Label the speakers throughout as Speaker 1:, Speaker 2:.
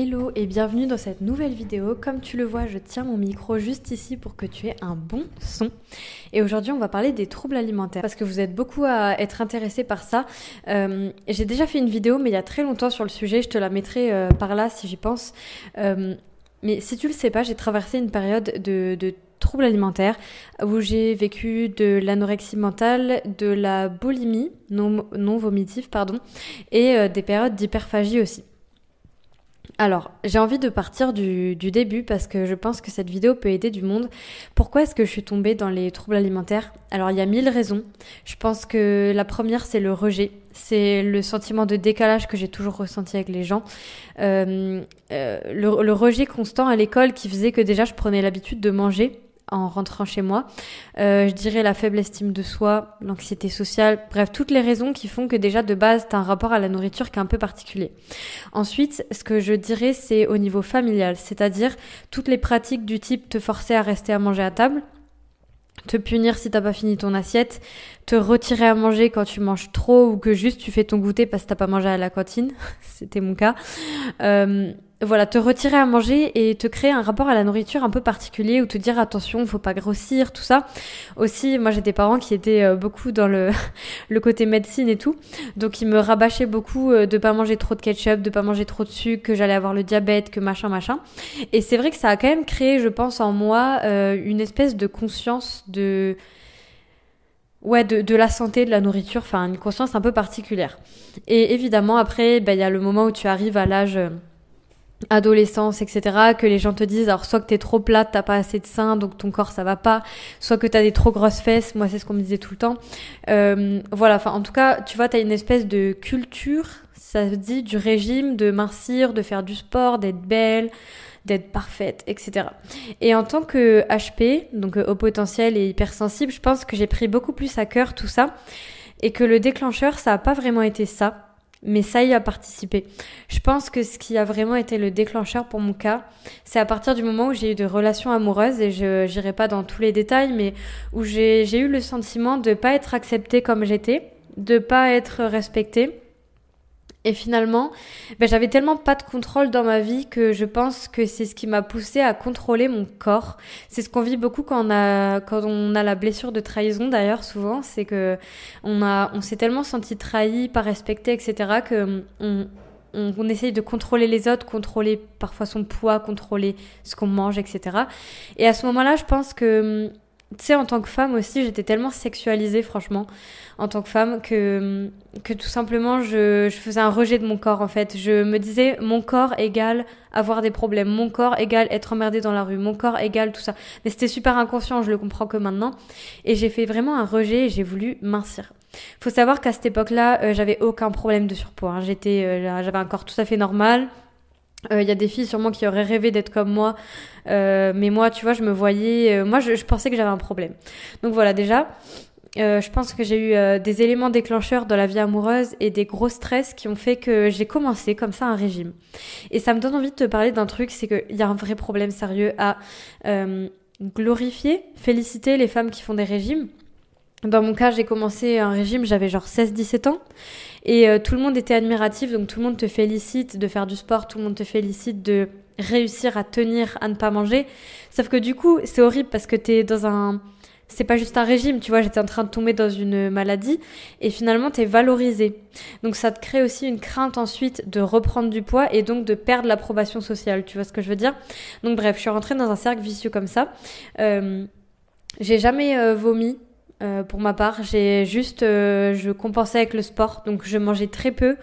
Speaker 1: Hello et bienvenue dans cette nouvelle vidéo. Comme tu le vois, je tiens mon micro juste ici pour que tu aies un bon son. Et aujourd'hui, on va parler des troubles alimentaires parce que vous êtes beaucoup à être intéressés par ça. Euh, j'ai déjà fait une vidéo, mais il y a très longtemps sur le sujet. Je te la mettrai euh, par là si j'y pense. Euh, mais si tu le sais pas, j'ai traversé une période de, troubles alimentaires où j'ai vécu de l'anorexie mentale, de la boulimie non, non vomitive, pardon, et des périodes d'hyperphagie aussi. Alors, j'ai envie de partir du, début parce que je pense que cette vidéo peut aider du monde. Pourquoi est-ce que je suis tombée dans les troubles alimentaires? Alors, il y a mille raisons. Je pense que la première, c'est le rejet. C'est le sentiment de décalage que j'ai toujours ressenti avec les gens. Euh, euh, le rejet constant à l'école qui faisait que déjà je prenais l'habitude de manger en rentrant chez moi. Euh, je dirais la faible estime de soi, l'anxiété sociale, bref, toutes les raisons qui font que déjà de base, tu as un rapport à la nourriture qui est un peu particulier. Ensuite, ce que je dirais, c'est au niveau familial, c'est-à-dire toutes les pratiques du type te forcer à rester à manger à table, te punir si t'as pas fini ton assiette, te retirer à manger quand tu manges trop ou que juste tu fais ton goûter parce que t'as pas mangé à la cantine, c'était mon cas. Euh, voilà, te retirer à manger et te créer un rapport à la nourriture un peu particulier ou te dire attention, faut pas grossir, tout ça. Aussi, moi j'ai des parents qui étaient euh, beaucoup dans le, le côté médecine et tout, donc ils me rabâchaient beaucoup euh, de pas manger trop de ketchup, de pas manger trop de sucre, que j'allais avoir le diabète, que machin machin. Et c'est vrai que ça a quand même créé, je pense, en moi euh, une espèce de conscience de ouais, de, de, la santé, de la nourriture, enfin une conscience un peu particulière. Et évidemment, après, ben, il y a le moment où tu arrives à l'âge adolescence, etc., que les gens te disent, alors soit que t'es trop plate, t'as pas assez de seins, donc ton corps ça va pas, soit que t'as des trop grosses fesses, moi c'est ce qu'on me disait tout le temps. Euh, voilà, enfin en tout cas, tu vois, t'as une espèce de culture, ça se dit, du régime, de mincir, de faire du sport, d'être belle, d'être parfaite, etc. Et en tant que HP, donc euh, au potentiel et hypersensible, je pense que j'ai pris beaucoup plus à cœur tout ça, et que le déclencheur, ça a pas vraiment été ça mais ça y a participé. Je pense que ce qui a vraiment été le déclencheur pour mon cas, c'est à partir du moment où j'ai eu des relations amoureuses, et je n'irai pas dans tous les détails, mais où j'ai eu le sentiment de ne pas être acceptée comme j'étais, de pas être respectée, et finalement, ben, j'avais tellement pas de contrôle dans ma vie que je pense que c'est ce qui m'a poussé à contrôler mon corps. C'est ce qu'on vit beaucoup quand on a quand on a la blessure de trahison d'ailleurs souvent, c'est que on a on s'est tellement senti trahi, pas respecté, etc. que on, on, on, essaye de contrôler les autres, contrôler parfois son poids, contrôler ce qu'on mange, etc. Et à ce moment-là, je pense que tu sais, en tant que femme aussi, j'étais tellement sexualisée, franchement, en tant que femme, que, que tout simplement, je, je faisais un rejet de mon corps, en fait. Je me disais, mon corps égale avoir des problèmes, mon corps égale être emmerdée dans la rue, mon corps égale tout ça. Mais c'était super inconscient, je le comprends que maintenant. Et j'ai fait vraiment un rejet et j'ai voulu mincir. Faut savoir qu'à cette époque-là, euh, j'avais aucun problème de surpoids. Hein. J'étais, euh, j'avais un corps tout à fait normal. Il euh, y a des filles sûrement qui auraient rêvé d'être comme moi, euh, mais moi, tu vois, je me voyais, euh, moi, je, je, pensais que j'avais un problème. Donc voilà, déjà, je pense que j'ai eu des éléments déclencheurs dans la vie amoureuse et des gros stress qui ont fait que j'ai commencé comme ça un régime. Et ça me donne envie de te parler d'un truc, c'est qu'il y a un vrai problème sérieux à glorifier, féliciter les femmes qui font des régimes. Dans mon cas, j'ai commencé un régime, j'avais genre 16-17 ans. Et euh, tout le monde était admiratif, donc tout le monde te félicite de faire du sport, tout le monde te félicite de réussir à tenir, à ne pas manger. Sauf que du coup, c'est horrible parce que t'es dans un... C'est pas juste un régime, tu vois, j'étais en train de tomber dans une maladie et finalement t'es valorisé. Donc ça te crée aussi une crainte ensuite de reprendre du poids et donc de perdre l'approbation sociale, tu vois ce que je veux dire? Donc bref, je suis rentrée dans un cercle vicieux comme ça. Euh, j'ai jamais euh, vomi, euh, pour ma part. J'ai juste, euh, je compensais avec le sport, donc je mangeais très peu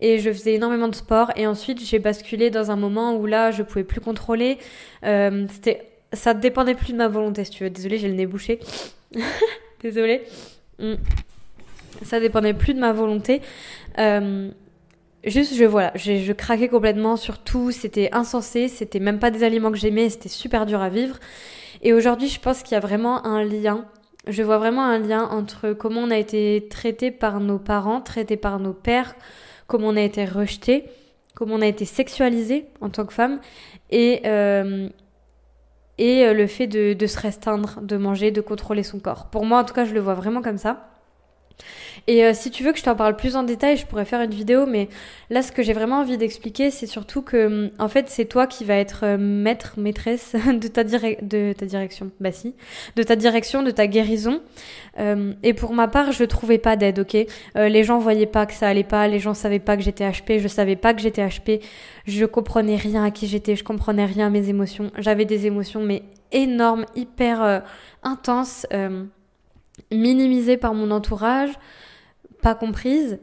Speaker 1: et je faisais énormément de sport. Et ensuite, j'ai basculé dans un moment où là, je pouvais plus contrôler. Euh, c'était, ça dépendait plus de ma volonté, si tu veux. Désolée, j'ai le nez bouché. Désolée. Mm. Ça dépendait plus de ma volonté. Juste, je voilà, je, je craquais complètement sur tout. C'était insensé. C'était même pas des aliments que j'aimais. C'était super dur à vivre. Et aujourd'hui, je pense qu'il y a vraiment un lien je vois vraiment un lien entre comment on a été traité par nos parents, traité par nos pères, comment on a été rejeté, comment on a été sexualisé en tant que femme, et, euh, et le fait de se restreindre, de manger, de contrôler son corps. Pour moi, en tout cas, je le vois vraiment comme ça. Et euh, si tu veux que je t'en parle plus en détail, je pourrais faire une vidéo, mais là, ce que j'ai vraiment envie d'expliquer, c'est surtout que, hum, en fait, c'est toi qui vas être euh, maître, maîtresse de ta, de ta direction. Bah si. De ta direction, de ta guérison. Euh, et pour ma part, je trouvais pas d'aide, ok? Les gens voyaient pas que ça allait pas, les gens savaient pas que j'étais HP, je savais pas que j'étais HP, je comprenais rien à qui j'étais, je comprenais rien à mes émotions. J'avais des émotions, mais énormes, hyper intenses, minimisées par mon entourage pas comprise.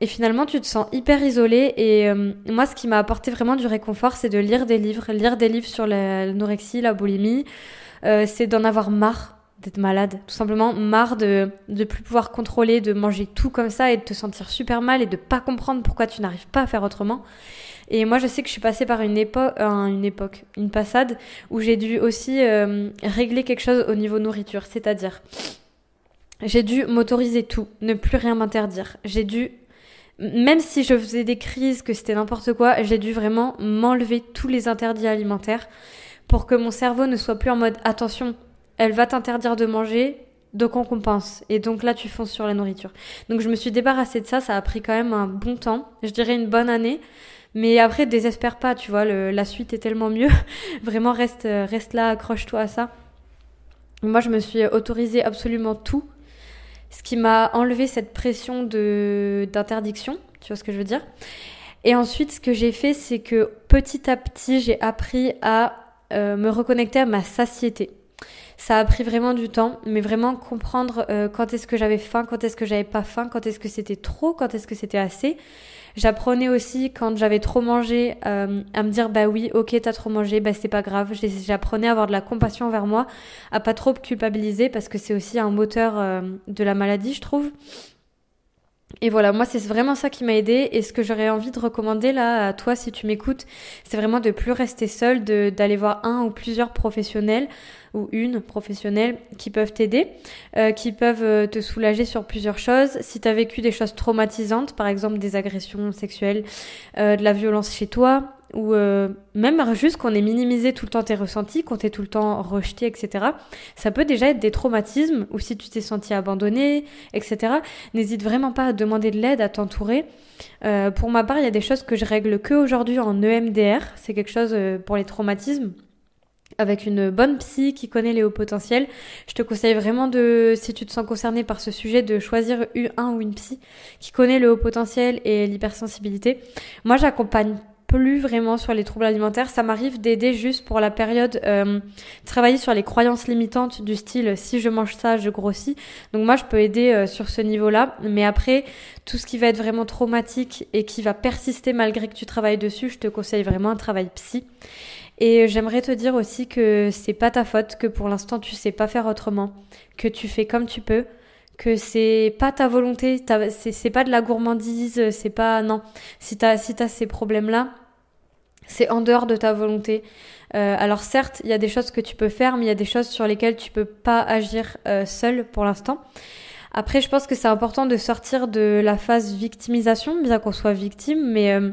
Speaker 1: Et finalement, tu te sens hyper isolée. Et euh, moi, ce qui m'a apporté vraiment du réconfort, c'est de lire des livres. Lire des livres sur l'anorexie, la boulimie. Euh, c'est d'en avoir marre d'être malade. Tout simplement, marre de ne plus pouvoir contrôler, de manger tout comme ça et de te sentir super mal et de pas comprendre pourquoi tu n'arrives pas à faire autrement. Et moi, je sais que je suis passée par une, époque, euh, une époque, une passade où j'ai dû aussi régler quelque chose au niveau nourriture. C'est-à-dire, j'ai dû m'autoriser tout, ne plus rien m'interdire. J'ai dû, même si je faisais des crises, que c'était n'importe quoi, j'ai dû vraiment m'enlever tous les interdits alimentaires pour que mon cerveau ne soit plus en mode attention, elle va t'interdire de manger, donc on compense. Et donc là, tu fonces sur la nourriture. Donc je me suis débarrassée de ça, ça a pris quand même un bon temps, je dirais une bonne année. Mais après, désespère pas, tu vois, la suite est tellement mieux. Vraiment, reste, reste là, accroche-toi à ça. Moi, je me suis autorisé absolument tout ce qui m'a enlevé cette pression de d'interdiction, tu vois ce que je veux dire. Et ensuite, ce que j'ai fait, c'est que petit à petit, j'ai appris à euh, me reconnecter à ma satiété. Ça a pris vraiment du temps, mais vraiment comprendre euh, quand est-ce que j'avais faim, quand est-ce que j'avais pas faim, quand est-ce que c'était trop, quand est-ce que c'était assez. J'apprenais aussi quand j'avais trop mangé euh, à me dire bah oui, ok, t'as trop mangé, bah c'est pas grave. J'apprenais à avoir de la compassion envers moi, à pas trop culpabiliser parce que c'est aussi un moteur euh, de la maladie, je trouve. Et voilà, moi c'est vraiment ça qui m'a aidé et ce que j'aurais envie de recommander là à toi si tu m'écoutes, c'est vraiment de plus rester seul, d'aller voir un ou plusieurs professionnels ou une professionnelle qui peuvent t'aider, euh, qui peuvent euh, te soulager sur plusieurs choses. Si tu as vécu des choses traumatisantes, par exemple des agressions sexuelles, euh, de la violence chez toi, ou même juste qu'on ait minimisé tout le temps tes ressentis, qu'on t'ait tout le temps rejeté, etc. Ça peut déjà être des traumatismes, ou si tu t'es senti abandonné, etc. N'hésite vraiment pas à demander de l'aide, à t'entourer. pour ma part, il y a des choses que je règle que aujourd'hui en EMDR. C'est quelque chose pour les traumatismes avec une bonne psy qui connaît les hauts potentiels. Je te conseille vraiment de, si tu te sens concerné par ce sujet, de choisir un ou une psy qui connaît le haut potentiel et l'hypersensibilité. Moi, j'accompagne plus vraiment sur les troubles alimentaires. Ça m'arrive d'aider juste pour la période, euh, travailler sur les croyances limitantes du style si je mange ça, je grossis. Donc moi, je peux aider euh, sur ce niveau-là. Mais après, tout ce qui va être vraiment traumatique et qui va persister malgré que tu travailles dessus, je te conseille vraiment un travail psy. Et j'aimerais te dire aussi que c'est pas ta faute, que pour l'instant tu sais pas faire autrement, que tu fais comme tu peux, que c'est pas ta volonté, c'est pas de la gourmandise, c'est pas non. Si t'as si as ces problèmes là, c'est en dehors de ta volonté. Euh, alors certes, il y a des choses que tu peux faire, mais il y a des choses sur lesquelles tu peux pas agir euh, seul pour l'instant. Après, je pense que c'est important de sortir de la phase victimisation, bien qu'on soit victime, mais euh,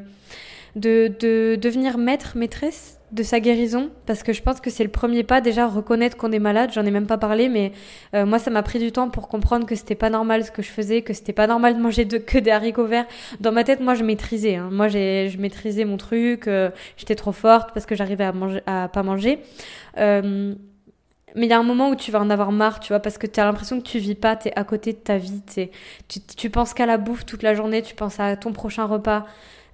Speaker 1: de, de devenir maître, maîtresse de sa guérison parce que je pense que c'est le premier pas déjà reconnaître qu'on est malade j'en ai même pas parlé mais euh, moi ça m'a pris du temps pour comprendre que c'était pas normal ce que je faisais que c'était pas normal de manger que des haricots verts dans ma tête moi je maîtrisais hein. moi j'ai je maîtrisais mon truc euh, j'étais trop forte parce que j'arrivais à manger à pas manger euh, mais il y a un moment où tu vas en avoir marre, tu vois, parce que tu as l'impression que tu vis pas, tu es à côté de ta vie, tu, tu penses qu'à la bouffe toute la journée, tu penses à ton prochain repas.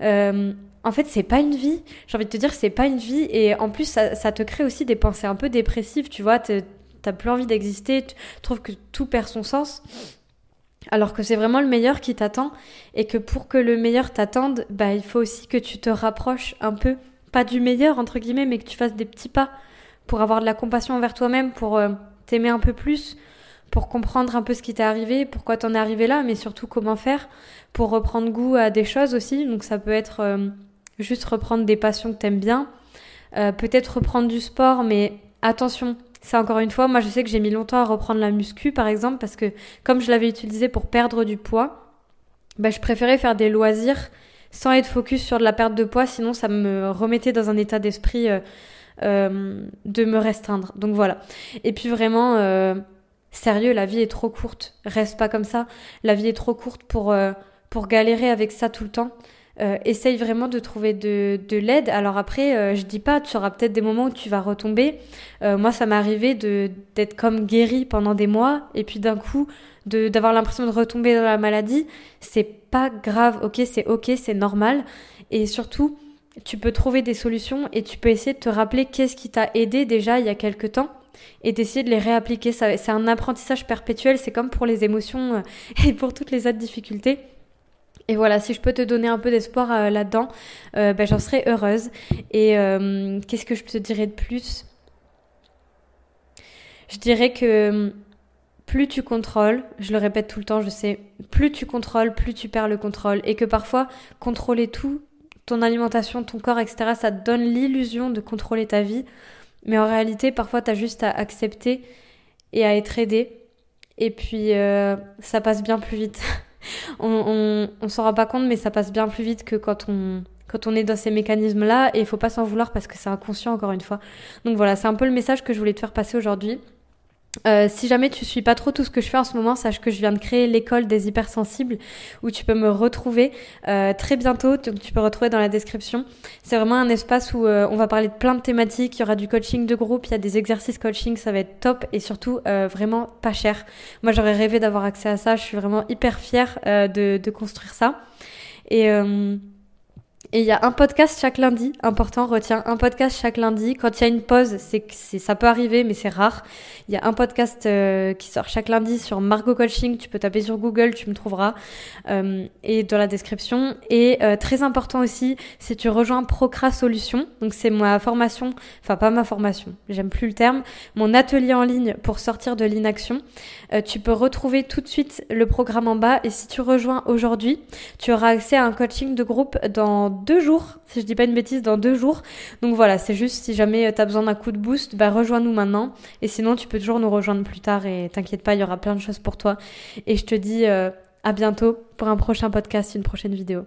Speaker 1: Euh, en fait, c'est pas une vie. J'ai envie de te dire, c'est pas une vie. Et en plus, ça, te crée aussi des pensées un peu dépressives, tu vois. T'as plus envie d'exister, tu trouves que tout perd son sens. Alors que c'est vraiment le meilleur qui t'attend. Et que pour que le meilleur t'attende, bah, il faut aussi que tu te rapproches un peu. Pas du meilleur, entre guillemets, mais que tu fasses des petits pas pour avoir de la compassion envers toi-même, pour euh, t'aimer un peu plus, pour comprendre un peu ce qui t'est arrivé, pourquoi t'en es arrivé là, mais surtout comment faire pour reprendre goût à des choses aussi. Donc ça peut être euh, juste reprendre des passions que t'aimes bien, euh, peut-être reprendre du sport, mais attention, c'est encore une fois, moi je sais que j'ai mis longtemps à reprendre la muscu par exemple, parce que comme je l'avais utilisé pour perdre du poids, bah, je préférais faire des loisirs sans être focus sur de la perte de poids, sinon ça me remettait dans un état d'esprit euh, euh, de me restreindre. Donc voilà. Et puis vraiment Sérieux, la vie est trop courte. Reste pas comme ça. La vie est trop courte pour, pour galérer avec ça tout le temps. Euh, essaye vraiment de trouver de, de l'aide. Alors après, euh, je dis pas, tu auras peut-être des moments où tu vas retomber. Euh, moi, ça m'est arrivé de d'être comme guérie pendant des mois et puis d'un coup de d'avoir l'impression de retomber dans la maladie. C'est pas grave, ok, c'est ok, c'est normal. Et surtout, tu peux trouver des solutions et tu peux essayer de te rappeler qu'est-ce qui t'a aidé déjà il y a quelque temps et d'essayer de les réappliquer. C'est un apprentissage perpétuel, c'est comme pour les émotions et pour toutes les autres difficultés. Et voilà, si je peux te donner un peu d'espoir euh, là-dedans, euh, ben, j'en serais heureuse. Et euh, qu'est-ce que je te dirais de plus? Je dirais que plus tu contrôles, je le répète tout le temps, je sais, plus tu contrôles, plus tu perds le contrôle. Et que parfois, contrôler tout, ton alimentation, ton corps, etc., ça te donne l'illusion de contrôler ta vie. Mais en réalité, parfois, tu as juste à accepter et à être aidé. Et puis, ça passe bien plus vite. on, on, s'en rend pas compte, mais ça passe bien plus vite que quand on, quand on est dans ces mécanismes-là, et il faut pas s'en vouloir parce que c'est inconscient encore une fois. Donc voilà, c'est un peu le message que je voulais te faire passer aujourd'hui. Euh, si jamais tu suis pas trop tout ce que je fais en ce moment, sache que je viens de créer l'école des hypersensibles où tu peux me retrouver euh, très bientôt. Donc tu peux retrouver dans la description. C'est vraiment un espace où euh, on va parler de plein de thématiques. Il y aura du coaching de groupe, il y a des exercices coaching, ça va être top et surtout vraiment pas cher. Moi j'aurais rêvé d'avoir accès à ça. Je suis vraiment hyper fière de, de, construire ça. Et et il y a un podcast chaque lundi, important, retiens, un podcast chaque lundi. Quand il y a une pause, c'est que ça peut arriver, mais c'est rare. Il y a un podcast euh, qui sort chaque lundi sur Margot Coaching. Tu peux taper sur Google, tu me trouveras. Euh, et dans la description. Et euh, très important aussi, si tu rejoins Procra Solutions, donc c'est ma formation, enfin pas ma formation, j'aime plus le terme, mon atelier en ligne pour sortir de l'inaction. tu peux retrouver tout de suite le programme en bas. Et si tu rejoins aujourd'hui, tu auras accès à un coaching de groupe dans deux jours, si je dis pas une bêtise, dans deux jours. Donc voilà, c'est juste si jamais euh, tu as besoin d'un coup de boost, bah rejoins-nous maintenant. Et sinon, tu peux toujours nous rejoindre plus tard et t'inquiète pas, il y aura plein de choses pour toi. Et je te dis euh, à bientôt pour un prochain podcast, une prochaine vidéo.